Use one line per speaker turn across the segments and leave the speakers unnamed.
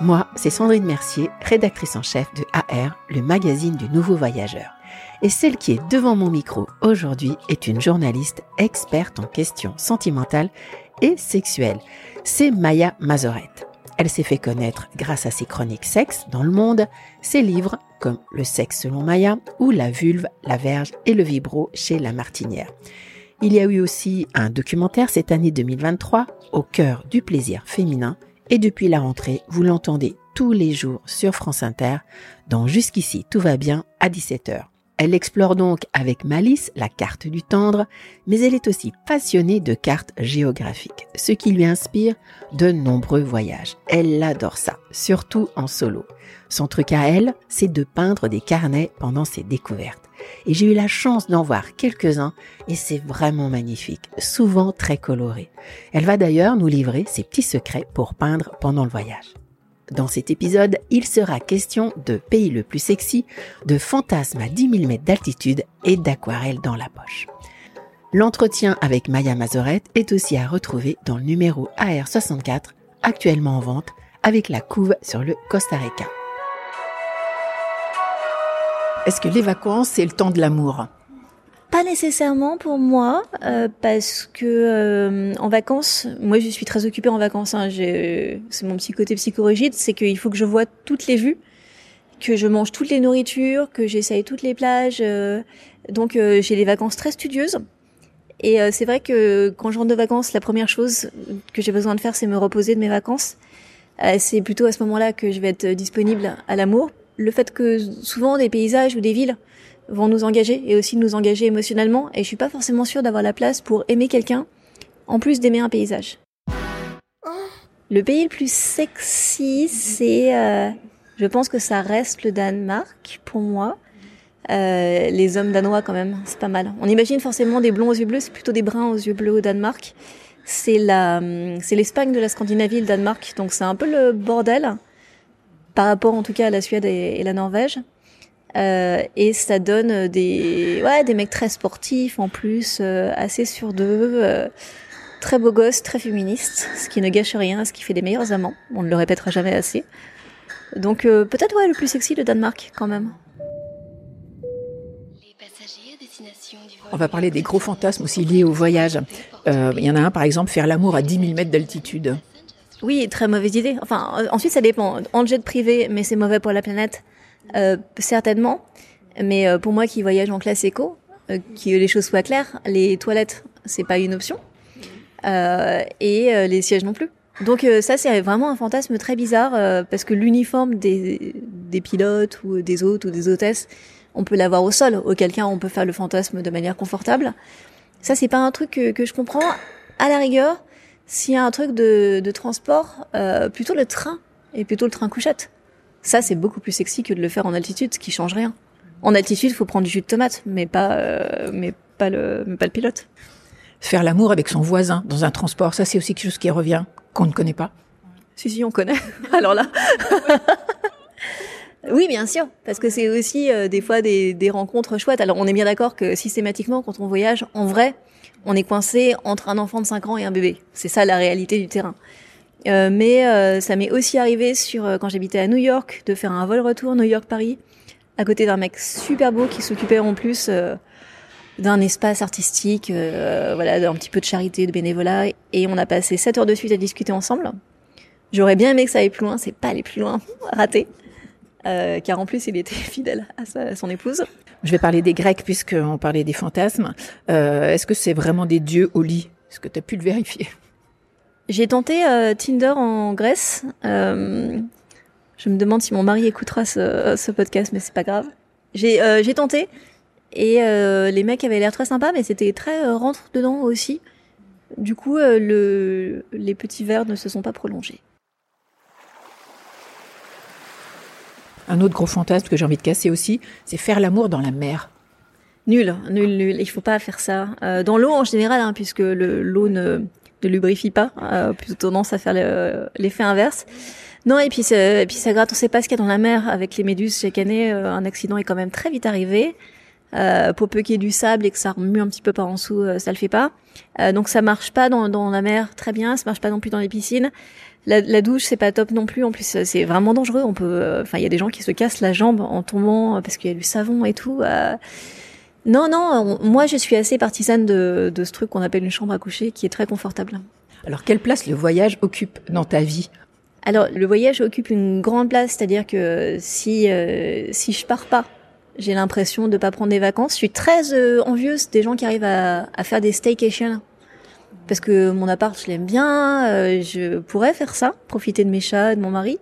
Moi, c'est Sandrine Mercier, rédactrice en chef de AR, le magazine du nouveau voyageur. Et celle qui est devant mon micro aujourd'hui est une journaliste experte en questions sentimentales et sexuelles. C'est Maya Mazorette. Elle s'est fait connaître grâce à ses chroniques sexe dans le monde, ses livres comme Le sexe selon Maya ou La vulve, la verge et le vibro chez La Martinière. Il y a eu aussi un documentaire cette année 2023 au cœur du plaisir féminin et depuis la rentrée, vous l'entendez tous les jours sur France Inter dans Jusqu'ici tout va bien à 17h. Elle explore donc avec malice la carte du tendre, mais elle est aussi passionnée de cartes géographiques, ce qui lui inspire de nombreux voyages. Elle adore ça, surtout en solo. Son truc à elle, c'est de peindre des carnets pendant ses découvertes. Et j'ai eu la chance d'en voir quelques-uns et c'est vraiment magnifique, souvent très coloré. Elle va d'ailleurs nous livrer ses petits secrets pour peindre pendant le voyage. Dans cet épisode, il sera question de pays le plus sexy, de fantasmes à 10 000 mètres d'altitude et d'aquarelles dans la poche. L'entretien avec Maya Mazorette est aussi à retrouver dans le numéro AR64, actuellement en vente, avec la couve sur le Costa Rica. Est-ce que les vacances, c'est le temps de l'amour?
Pas nécessairement pour moi, euh, parce que euh, en vacances, moi je suis très occupée en vacances. Hein, c'est mon petit côté psychorigide, c'est qu'il faut que je vois toutes les vues, que je mange toutes les nourritures, que j'essaye toutes les plages. Euh, donc j'ai des vacances très studieuses. Et c'est vrai que quand je rentre de vacances, la première chose que j'ai besoin de faire, c'est me reposer de mes vacances. c'est plutôt à ce moment-là que je vais être disponible à l'amour le fait que souvent des paysages ou des villes vont nous engager et aussi nous engager émotionnellement et je suis pas forcément sûre d'avoir la place pour aimer quelqu'un en plus d'aimer un paysage. Le pays le plus sexy, c'est, euh, je pense que ça reste le Danemark pour moi. Euh, les hommes danois quand même, c'est pas mal. On imagine forcément des blonds aux yeux bleus, c'est plutôt des bruns aux yeux bleus au Danemark. C'est la, c'est l'Espagne de la Scandinavie, le Danemark, donc c'est un peu le bordel par rapport en tout cas à la Suède et, la Norvège. Euh, et ça donne des ouais des mecs très sportifs en plus, euh, assez sur d'eux, euh, très beaux gosses, très féministes, ce qui ne gâche rien, ce qui fait des meilleurs amants. On ne le répétera jamais assez. Donc peut-être ouais le plus sexy le Danemark quand même.
On va parler des gros fantasmes aussi liés au voyage. Il y en a un par exemple, faire l'amour à 10 000 mètres d'altitude.
Oui, très mauvaise idée. Enfin, euh, ensuite, ça dépend. En jet privé, mais c'est mauvais pour la planète, euh, certainement. Mais euh, pour moi qui voyage en classe éco, euh, que les choses soient claires, les toilettes, c'est pas une option. et les sièges non plus. Donc ça, c'est vraiment un fantasme très bizarre, parce que l'uniforme des, des pilotes ou des hôtes ou des hôtesses, on peut l'avoir au sol, auquel cas on peut faire le fantasme de manière confortable. Ça, c'est pas un truc que, que je comprends. À la rigueur, s'il y a un truc de, de transport, euh, plutôt le train et plutôt le train couchette. Ça, c'est beaucoup plus sexy que de le faire en altitude, ce qui change rien. En altitude, il faut prendre du jus de tomate, mais pas, euh, mais pas le, mais pas le pilote.
Faire l'amour avec son voisin dans un transport, ça, c'est aussi quelque chose qui revient, qu'on ne connaît pas.
Si, si, on connaît. Alors là. oui, bien sûr, parce que c'est aussi euh, des fois des, des rencontres chouettes. Alors, on est bien d'accord que systématiquement, quand on voyage, en vrai, on est coincé entre un enfant de 5 ans et un bébé. C'est ça la réalité du terrain. Euh, mais euh, ça m'est aussi arrivé sur euh, quand j'habitais à New York de faire un vol retour New York Paris à côté d'un mec super beau qui s'occupait en plus d'un espace artistique, voilà, d'un petit peu de charité, de bénévolat et on a passé 7 heures de suite à discuter ensemble. J'aurais bien aimé que ça aille plus loin, c'est pas aller plus loin, raté. Car en plus il était fidèle à son épouse.
Je vais parler des Grecs puisqu'on parlait des fantasmes. Euh, Est-ce que c'est vraiment des dieux au lit? Est-ce que tu as pu le vérifier?
J'ai tenté euh, Tinder en Grèce. Euh, je me demande si mon mari écoutera ce, podcast, mais c'est pas grave. J'ai euh, tenté et euh, les mecs avaient l'air très sympas, mais c'était très euh, rentre dedans aussi. Du coup, euh, le, les petits verres ne se sont pas prolongés.
Un autre gros fantasme que j'ai envie de casser aussi, c'est faire l'amour dans la mer.
Nul, nul, nul. Il faut pas faire ça. Euh, dans l'eau en général, hein, puisque le- l'eau ne, ne lubrifie pas, euh, plutôt tendance à faire le- l'effet inverse. Non, et puis, et puis ça gratte, on sait pas ce qu'il y a dans la mer. Avec les méduses chaque année, euh, un accident est quand même très vite arrivé. Euh, pour peu qu'il y ait du sable et que ça remue un petit peu par en dessous, euh, ça le fait pas. Euh, donc ça marche pas dans, dans la mer très bien, ça marche pas non plus dans les piscines. La, la douche, c'est pas top non plus. En plus, c'est vraiment dangereux. On peut, euh, enfin, il y a des gens qui se cassent la jambe en tombant euh, parce qu'il y a du savon et tout. Euh, non, non, on- moi je suis assez partisane de, de ce truc qu'on appelle une chambre à coucher qui est très confortable.
Alors quelle place le voyage occupe dans ta vie?
Alors le voyage occupe une grande place, c'est-à-dire que si euh, si je pars pas, j'ai l'impression de pas prendre des vacances. Je suis très euh, envieuse des gens qui arrivent à, à faire des staycations parce que mon appart je l'aime bien, euh, je pourrais faire ça, profiter de mes chats, de mon mari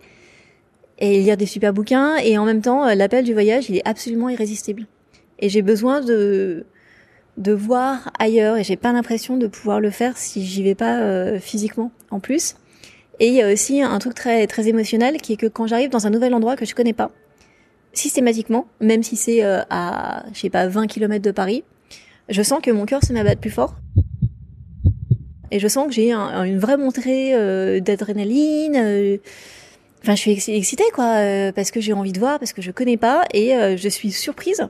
et lire des super bouquins et en même temps euh, l'appel du voyage il est absolument irrésistible et j'ai besoin de de voir ailleurs et j'ai pas l'impression de pouvoir le faire si j'y vais pas euh, physiquement en plus. Et il y a aussi un truc très très émotionnel qui est que quand j'arrive dans un nouvel endroit que je connais pas, systématiquement, même si c'est euh, à je sais pas 20 km de Paris, je sens que mon cœur se battre plus fort. Et je sens que j'ai un- une vraie montée euh, d'adrénaline. euh, Enfin, je suis ex- excitée quoi, euh, parce que j'ai envie de voir, parce que je connais pas, et je suis surprise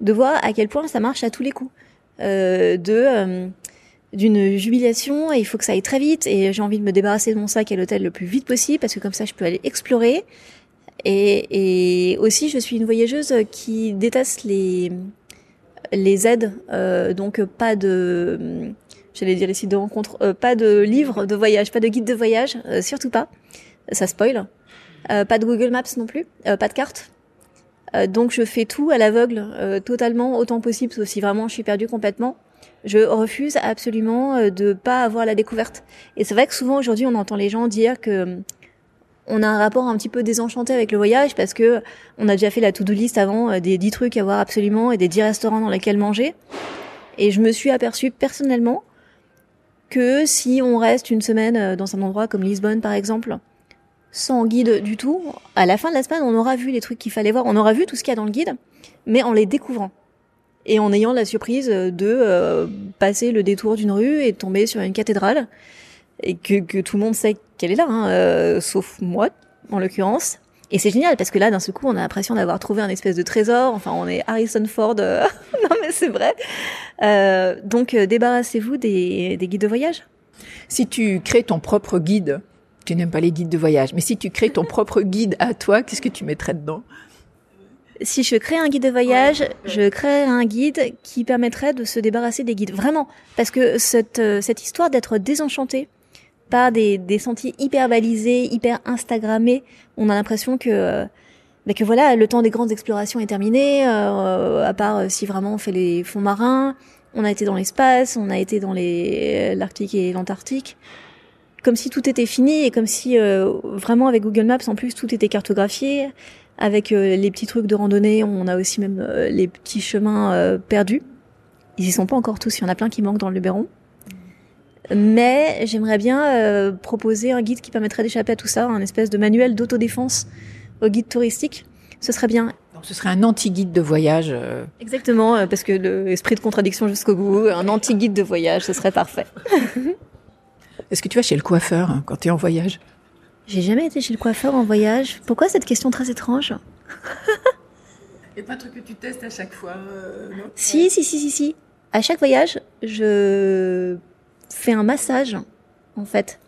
de voir à quel point ça marche à tous les coups. De d'une jubilation et il faut que ça aille très vite et j'ai envie de me débarrasser de mon sac à l'hôtel le plus vite possible parce que comme ça je peux aller explorer et, et aussi je suis une voyageuse qui déteste les les aides donc pas de j'allais dire les sites de rencontre euh, pas de livres de voyage pas de guide de voyage euh, surtout pas ça spoil Euh, pas de Google Maps non plus euh, pas de carte euh, donc je fais tout à l'aveugle, totalement autant possible, sauf si vraiment je suis perdue complètement. Je refuse absolument de pas avoir la découverte. Et c'est vrai que souvent aujourd'hui on entend les gens dire que on a un rapport un petit peu désenchanté avec le voyage parce que on a déjà fait la to-do list avant des 10 trucs à voir absolument et des 10 restaurants dans lesquels manger. Et je me suis aperçue personnellement que si on reste une semaine euh, dans un endroit comme Lisbonne par exemple, sans guide du tout, à la fin de la semaine, on aura vu les trucs qu'il fallait voir, on aura vu tout ce qu'il y a dans le guide, mais en les découvrant. Et en ayant la surprise de euh, passer le détour d'une rue et de tomber sur une cathédrale, et que, tout le monde sait qu'elle est là, hein, euh, sauf moi, en l'occurrence. Et c'est génial, parce que là, d'un seul coup, on a l'impression d'avoir trouvé un espèce de trésor, enfin, on est Harrison Ford, euh, non mais c'est vrai. Euh, donc, euh, débarrassez-vous des, des guides de voyage.
Si tu crées ton propre guide, tu n'aimes pas les guides de voyage, mais si tu crées ton propre guide à toi, qu'est-ce que tu mettrais dedans?
Si je crée un guide de voyage, je crée un guide qui permettrait de se débarrasser des guides. Vraiment. Parce que cette, cette histoire d'être désenchanté par des, sentiers hyper balisés, hyper Instagrammés, on a l'impression que, euh, bah que voilà, le temps des grandes explorations est terminé, euh, à part euh, si vraiment on fait les fonds marins, on a été dans l'espace, on a été dans l'Arctique et l'Antarctique. Comme si tout était fini et comme si vraiment avec Google Maps en plus tout était cartographié. Avec les petits trucs de randonnée, on a aussi même les petits chemins perdus. Ils y sont pas encore tous, il y en a plein qui manquent dans le Luberon. Mais j'aimerais bien euh, proposer un guide qui permettrait d'échapper à tout ça, un espèce de manuel d'autodéfense au guide touristique. Ce serait bien.
Donc, ce serait un anti-guide de voyage. euh,
Exactement, euh, parce que l'esprit de contradiction jusqu'au bout, un anti-guide de voyage, ce serait parfait.
Est-ce que tu vas chez le coiffeur hein, quand tu es en voyage?
J'ai jamais été chez le coiffeur en voyage. Pourquoi cette question très étrange?
Il pas un truc que tu testes à chaque fois, non?
Si, si, si, si, si. À chaque voyage, je fais un massage, en fait.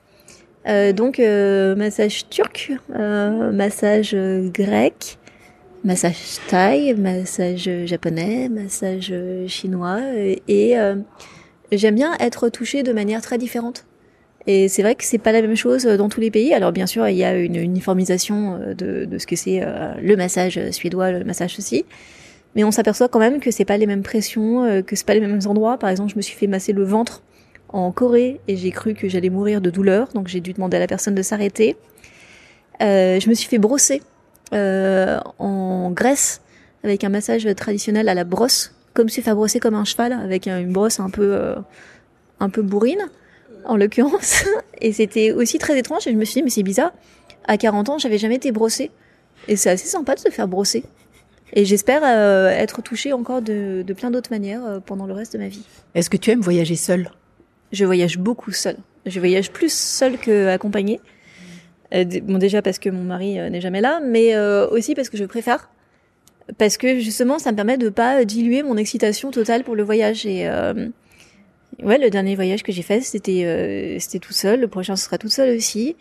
Euh, donc, euh, massage turc, euh, massage grec, massage thaï, massage japonais, massage chinois. Et, j'aime bien être touchée de manière très différente. Et c'est vrai que c'est pas la même chose dans tous les pays. Alors bien sûr, il y a une uniformisation de, de ce que c'est le massage suédois, le massage aussi. Mais on s'aperçoit quand même que c'est pas les mêmes pressions, que c'est pas les mêmes endroits. Par exemple, je me suis fait masser le ventre en Corée et j'ai cru que j'allais mourir de douleur, donc j'ai dû demander à la personne de s'arrêter. Euh, je me suis fait brosser euh, en Grèce avec un massage traditionnel à la brosse, comme se faire brosser comme un cheval, avec une brosse un peu, euh, un peu bourrine, en l'occurrence. Et c'était aussi très étrange. Et je me suis dit, mais c'est bizarre. À 40 ans, j'avais jamais été brossée. Et c'est assez sympa de se faire brosser. Et j'espère être touchée encore de, plein d'autres manières pendant le reste de ma vie.
Est-ce que tu aimes voyager seule?
Je voyage beaucoup seule. Je voyage plus seule qu'accompagnée. Euh, bon, déjà parce que mon mari euh, n'est jamais là, mais euh, aussi parce que je préfère. Parce que justement, ça me permet de pas diluer mon excitation totale pour le voyage. Et euh, ouais, le dernier voyage que j'ai fait, c'était c'était tout seul. Le prochain, ce sera tout seul aussi.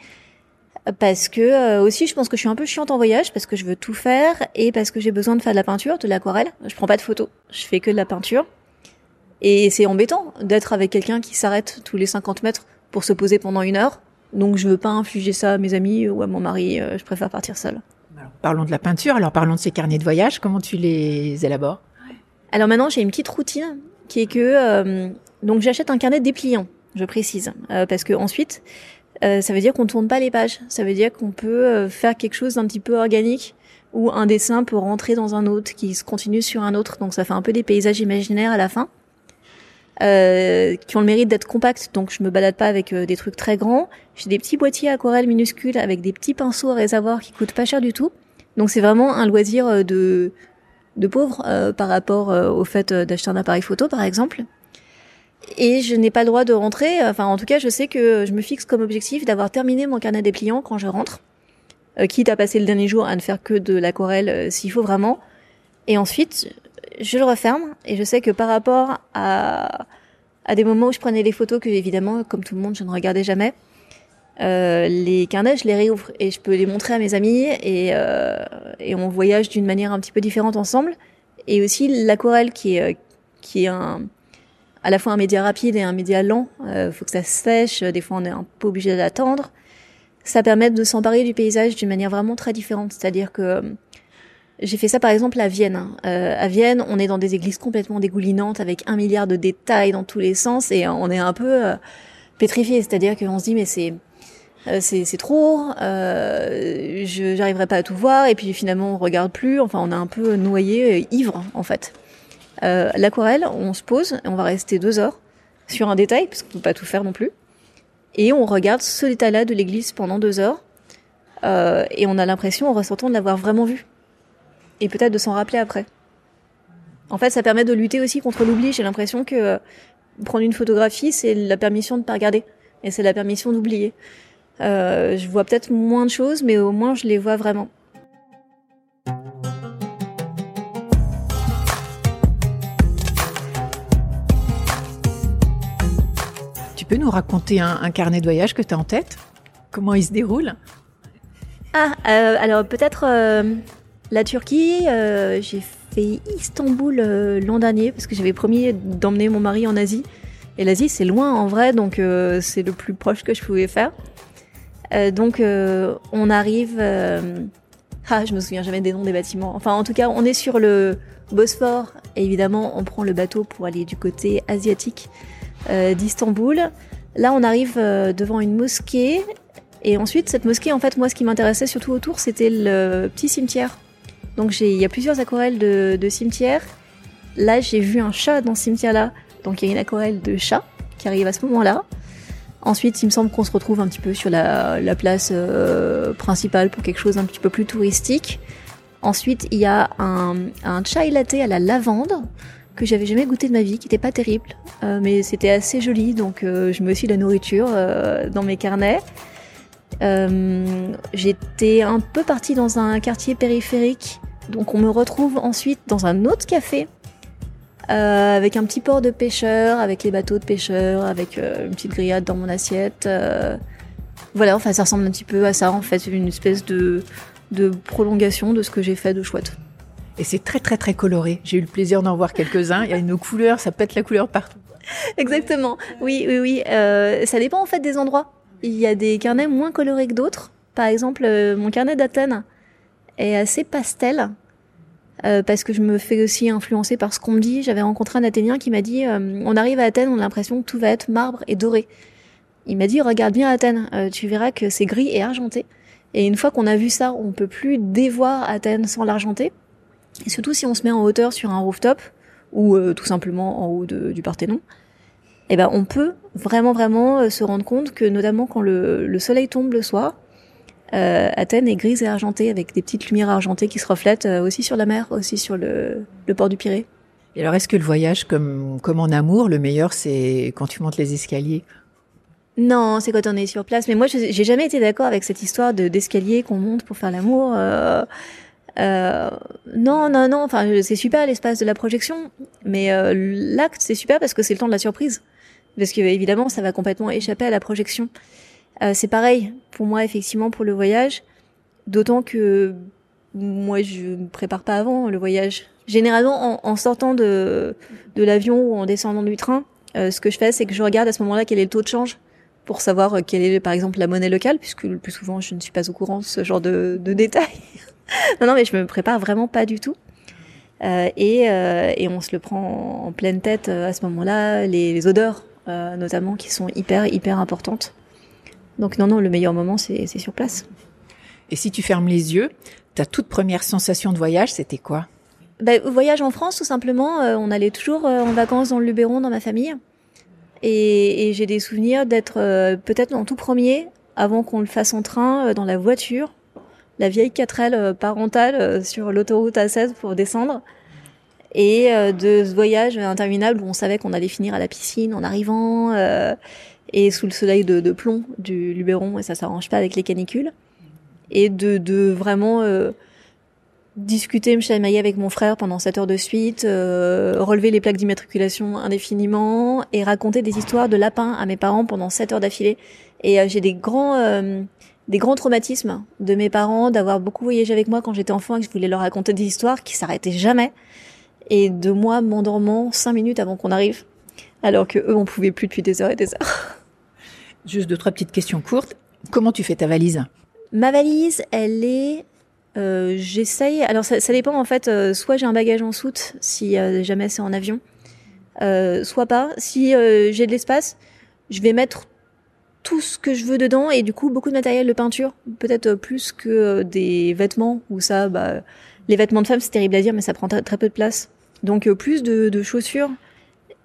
Parce que aussi, je pense que je suis un peu chiante en voyage parce que je veux tout faire et parce que j'ai besoin de faire de la peinture, de l'aquarelle. Je prends pas de photos, je fais que de la peinture. Et c'est embêtant d'être avec quelqu'un qui s'arrête tous les 50 mètres pour se poser pendant une heure. Donc je veux pas infliger ça à mes amis ou à mon mari. euh, Je préfère partir seule.
Alors, Parlons de la peinture, alors parlons de ces carnets de voyage, comment tu les élabores?
Alors maintenant, j'ai une petite routine qui est que euh, donc j'achète un carnet dépliant, je précise, euh, parce que ensuite, euh, ça veut dire qu'on tourne pas les pages. Ça veut dire qu'on peut faire quelque chose d'un petit peu organique où un dessin peut rentrer dans un autre, qui se continue sur un autre. Donc ça fait un peu des paysages imaginaires à la fin. Euh, qui ont le mérite d'être compacts, donc je me balade pas avec euh, des trucs très grands. J'ai des petits boîtiers aquarelles minuscules avec des petits pinceaux à réservoir qui coûtent pas cher du tout. Donc c'est vraiment un loisir euh, de de pauvre euh, par rapport au fait d'acheter un appareil photo par exemple. Et je n'ai pas le droit de rentrer. Enfin, en tout cas, je sais que je me fixe comme objectif d'avoir terminé mon carnet dépliant quand je rentre, quitte à passer le dernier jour à ne faire que de l'aquarelle s'il faut vraiment. Et ensuite, je le referme et je sais que par rapport à à des moments où je prenais les photos que évidemment, comme tout le monde, je ne regardais jamais. Euh, les carnets, je les réouvre et je peux les montrer à mes amis et, euh, et on voyage d'une manière un petit peu différente ensemble. Et aussi l'aquarelle qui est, qui est un, à la fois un média rapide et un média lent. Euh, faut que ça sèche. Des fois, on est un peu obligé d'attendre. Ça permet de s'emparer du paysage d'une manière vraiment très différente. C'est-à-dire que j'ai fait ça par exemple à Vienne. hein. Euh, à Vienne, on est dans des églises complètement dégoulinantes avec un milliard de détails dans tous les sens et on est un peu euh, pétrifié. C'est-à-dire qu'on se dit mais c'est euh, c'est trop, euh, je j'arriverai pas à tout voir et puis finalement on regarde plus. Enfin, on est un peu noyé, euh, ivre en fait. L'aquarelle, on se pose et on va rester deux heures sur un détail parce qu'on peut pas tout faire non plus. Et on regarde ce détail-là de l'église pendant deux heures euh, et on a l'impression en ressortant de l'avoir vraiment vu et peut-être de s'en rappeler après. En fait, ça permet de lutter aussi contre l'oubli. J'ai l'impression que euh, prendre une photographie, c'est la permission de pas regarder et c'est la permission d'oublier. Euh, je vois peut-être moins de choses, mais au moins je les vois vraiment.
Tu peux nous raconter un, un carnet de voyage que tu as en tête? Comment il se déroule?
Ah, euh, alors peut-être euh, la Turquie. euh, j'ai fait Istanbul euh, l'an dernier parce que j'avais promis d'emmener mon mari en Asie. Et l'Asie, c'est loin en vrai, donc euh, c'est le plus proche que je pouvais faire. Donc on arrive. ah, je me souviens jamais des noms des bâtiments. Enfin, en tout cas, on est sur le Bosphore. Évidemment, on prend le bateau pour aller du côté asiatique d'Istanbul. Là, on arrive devant une mosquée. Et ensuite, cette mosquée, en fait, moi, ce qui m'intéressait surtout autour, c'était le petit cimetière. Donc, il y a plusieurs aquarelles de, de cimetière. Là, j'ai vu un chat dans ce cimetière-là. Donc, il y a une aquarelle de chat qui arrive à ce moment-là. Ensuite, il me semble qu'on se retrouve un petit peu sur la, la place euh, principale pour quelque chose d'un petit peu plus touristique. Ensuite, il y a un, un chai latte à la lavande que j'avais jamais goûté de ma vie, qui était pas terrible, euh, mais c'était assez joli, donc euh, je me suis la nourriture dans mes carnets. Euh, J'étais un peu partie dans un quartier périphérique, donc on me retrouve ensuite dans un autre café euh, avec un petit port de pêcheurs, avec les bateaux de pêcheurs, avec euh, une petite grillade dans mon assiette. Voilà, enfin ça ressemble un petit peu à ça en fait, une espèce de, de prolongation de ce que j'ai fait de chouette.
Et c'est très très très coloré. J'ai eu le plaisir d'en voir quelques-uns. Il y a une couleur, ça pète la couleur partout.
Exactement. Oui, oui, oui. Euh, ça dépend en fait des endroits. Il y a des carnets moins colorés que d'autres. Par exemple, euh, mon carnet d'Athènes est assez pastel. euh, parce que je me fais aussi influencer par ce qu'on me dit. J'avais rencontré un Athénien qui m'a dit euh, on arrive à Athènes, on a l'impression que tout va être marbre et doré. Il m'a dit regarde bien Athènes, tu verras que c'est gris et argenté. Et une fois qu'on a vu ça, on peut plus dévoir Athènes sans l'argenter. Et surtout si on se met en hauteur sur un rooftop ou tout simplement en haut du Parthénon, eh ben on peut vraiment vraiment euh, se rendre compte que notamment quand le, le soleil tombe le soir, euh, Athènes est grise et argentée avec des petites lumières argentées qui se reflètent euh, aussi sur la mer, aussi sur le, le port du Pirée.
Et alors est-ce que le voyage comme comme en amour, le meilleur c'est quand tu montes les escaliers?
Non, c'est quand on est sur place. Mais moi, j'ai jamais été d'accord avec cette histoire de d'escalier qu'on monte pour faire l'amour. Euh, euh, non, non, non. Enfin, c'est super l'espace de la projection, mais euh, l'acte c'est super parce que c'est le temps de la surprise. Parce que évidemment, ça va complètement échapper à la projection. Euh, c'est pareil pour moi, effectivement, pour le voyage. D'autant que moi, je me prépare pas avant le voyage. Généralement, en, sortant de de l'avion ou en descendant du train, euh, ce que je fais, c'est que je regarde à ce moment-là quel est le taux de change pour savoir euh, quelle est, par exemple, la monnaie locale, puisque le plus souvent, je ne suis pas au courant de ce genre de, de détails. non, non, mais je me prépare vraiment pas du tout. Euh, et, euh, et on se le prend en pleine tête euh, à ce moment-là, les odeurs euh, notamment qui sont hyper, hyper importantes. Donc non, non, le meilleur moment, c'est c'est sur place.
Et si tu fermes les yeux, ta toute première sensation de voyage, c'était quoi?
Bah, voyage en France, tout simplement. euh, on allait toujours euh, en vacances dans le Luberon, dans ma famille. Et, et j'ai des souvenirs d'être euh, peut-être en tout premier, avant qu'on le fasse en train, dans la voiture, la vieille 4L euh, parentale sur l'autoroute A16 pour descendre. Et euh, de ce voyage interminable où on savait qu'on allait finir à la piscine en arrivant, euh, et sous le soleil de, de plomb du Luberon, et ça s'arrange pas avec les canicules. Et de, de vraiment... euh, discuter, me chamailler avec mon frère pendant 7 heures de suite, euh, relever les plaques d'immatriculation indéfiniment et raconter des histoires de lapins à mes parents pendant 7 heures d'affilée. Et euh, j'ai des grands euh, des grands traumatismes de mes parents d'avoir beaucoup voyagé avec moi quand j'étais enfant et que je voulais leur raconter des histoires qui s'arrêtaient jamais et de moi m'endormant 5 minutes avant qu'on arrive alors que eux on pouvait plus depuis des heures et des heures.
Juste deux trois petites questions courtes. Comment tu fais ta valise?
Ma valise, elle est. Euh, J'essaye. Alors ça, ça dépend en fait. euh, soit j'ai un bagage en soute si euh, jamais c'est en avion, soit pas. Si j'ai de l'espace, je vais mettre tout ce que je veux dedans et du coup beaucoup de matériel de peinture, peut-être plus que des vêtements où ça, bah, les vêtements de femme c'est terrible à dire mais ça prend très peu de place. Donc euh, plus de, chaussures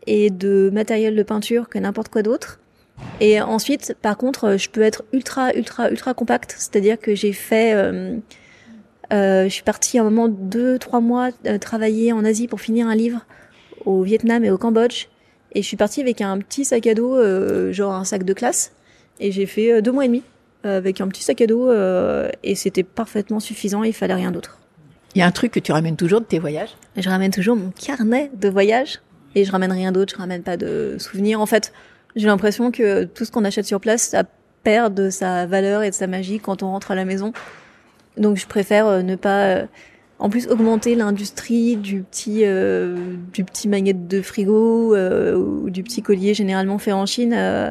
et de matériel de peinture que n'importe quoi d'autre. Et ensuite, par contre, euh, je peux être ultra, ultra, ultra compact. C'est-à-dire que j'ai fait, euh, je suis partie un moment deux, trois mois travailler en Asie pour finir un livre au Vietnam et au Cambodge. Et je suis partie avec un petit sac à dos, genre un sac de classe. Et j'ai fait deux mois et demi avec un petit sac à dos et c'était parfaitement suffisant. Il fallait rien d'autre.
Il y a un truc que tu ramènes toujours de tes voyages
Je ramène toujours mon carnet de voyage et je ramène rien d'autre, je ramène pas de souvenirs. En fait, j'ai l'impression que tout ce qu'on achète sur place, ça perd de sa valeur et de sa magie quand on rentre à la maison. Donc je préfère euh, ne pas euh, en plus augmenter l'industrie du petit euh, du petit magnète de frigo euh, ou du petit collier généralement fait en Chine. euh.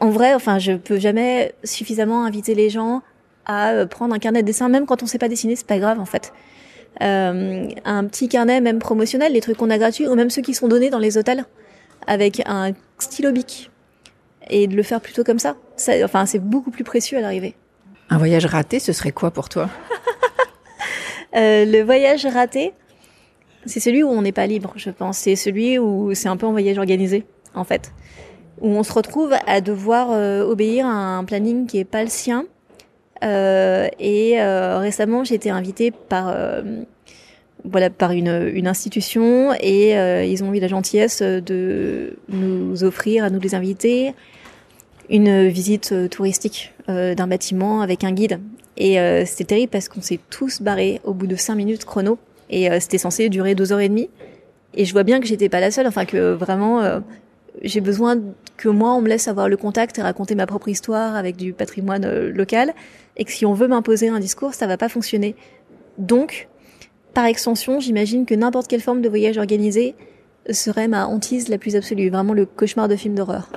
En vrai, enfin, je peux jamais suffisamment inviter les gens à euh, prendre un carnet de dessin, même quand on sait pas dessiner, c'est pas grave en fait euh, un petit carnet même promotionnel, les trucs qu'on a gratuits, ou même ceux qui sont donnés dans les hôtels, avec un stylo bic. Et de le faire plutôt comme ça. ça enfin, c'est beaucoup plus précieux à l'arrivée.
Un voyage raté, ce serait quoi pour toi?
Euh, le voyage raté, c'est celui où on n'est pas libre, je pense. C'est celui où c'est un peu un voyage organisé, en fait. Où on se retrouve à devoir euh, obéir à un planning qui est pas le sien. Euh, et euh, récemment, j'ai été invitée par euh, voilà par une, institution et ils ont eu la gentillesse de nous offrir à nous les invités une visite touristique d'un bâtiment avec un guide. Et c'était terrible parce qu'on s'est tous barrés au bout de cinq minutes chrono et c'était censé durer deux heures et demie. Et je vois bien que j'étais pas la seule, enfin que vraiment j'ai besoin que moi on me laisse avoir le contact et raconter ma propre histoire avec du patrimoine euh, local et que si on veut m'imposer un discours, ça va pas fonctionner. Donc, par extension, j'imagine que n'importe quelle forme de voyage organisé serait ma hantise la plus absolue, vraiment le cauchemar de film d'horreur.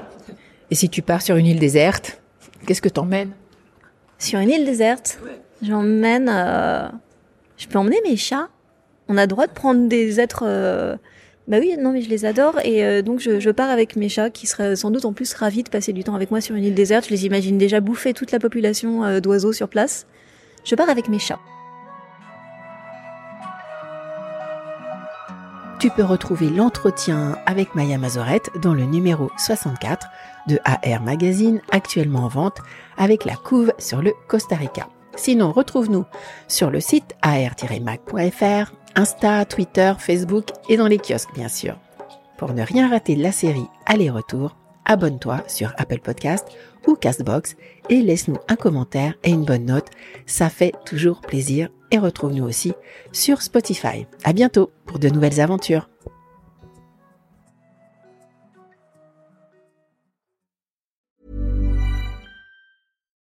Et si tu pars sur une île déserte, qu'est-ce que t'emmènes?
Sur une île déserte, j'emmène. euh, Je peux emmener mes chats. On a droit de prendre des êtres. euh, Bah oui, non, mais je les adore et euh, donc je, pars avec mes chats qui seraient sans doute en plus ravis de passer du temps avec moi sur une île déserte. Je les imagine déjà bouffer toute la population euh, d'oiseaux sur place. Je pars avec mes chats.
Tu peux retrouver l'entretien avec Maya Mazorette dans le numéro 64 de AR Magazine, actuellement en vente, avec la couve sur le Costa Rica. Sinon, retrouve-nous sur le site ar-mag.fr, Insta, Twitter, Facebook et dans les kiosques, bien sûr. Pour ne rien rater de la série Aller-retour, abonne-toi sur Apple Podcast ou Castbox et laisse-nous un commentaire et une bonne note. Ça fait toujours plaisir et retrouve-nous aussi sur Spotify. À bientôt pour de nouvelles aventures.